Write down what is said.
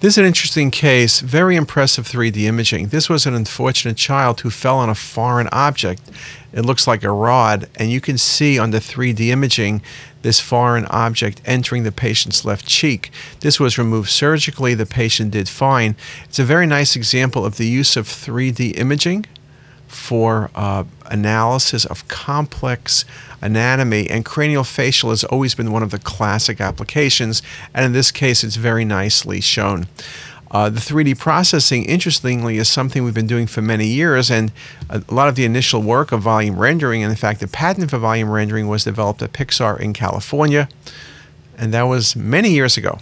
This is an interesting case, very impressive 3D imaging. This was an unfortunate child who fell on a foreign object. It looks like a rod, and you can see on the 3D imaging this foreign object entering the patient's left cheek. This was removed surgically. The patient did fine. It's a very nice example of the use of 3D imaging for uh, analysis of complex anatomy, and craniofacial has always been one of the classic applications, and in this case, it's very nicely shown. Uh, the 3D processing, interestingly, is something we've been doing for many years, and a lot of the initial work of volume rendering, and in fact, the patent for volume rendering was developed at Pixar in California, and that was many years ago.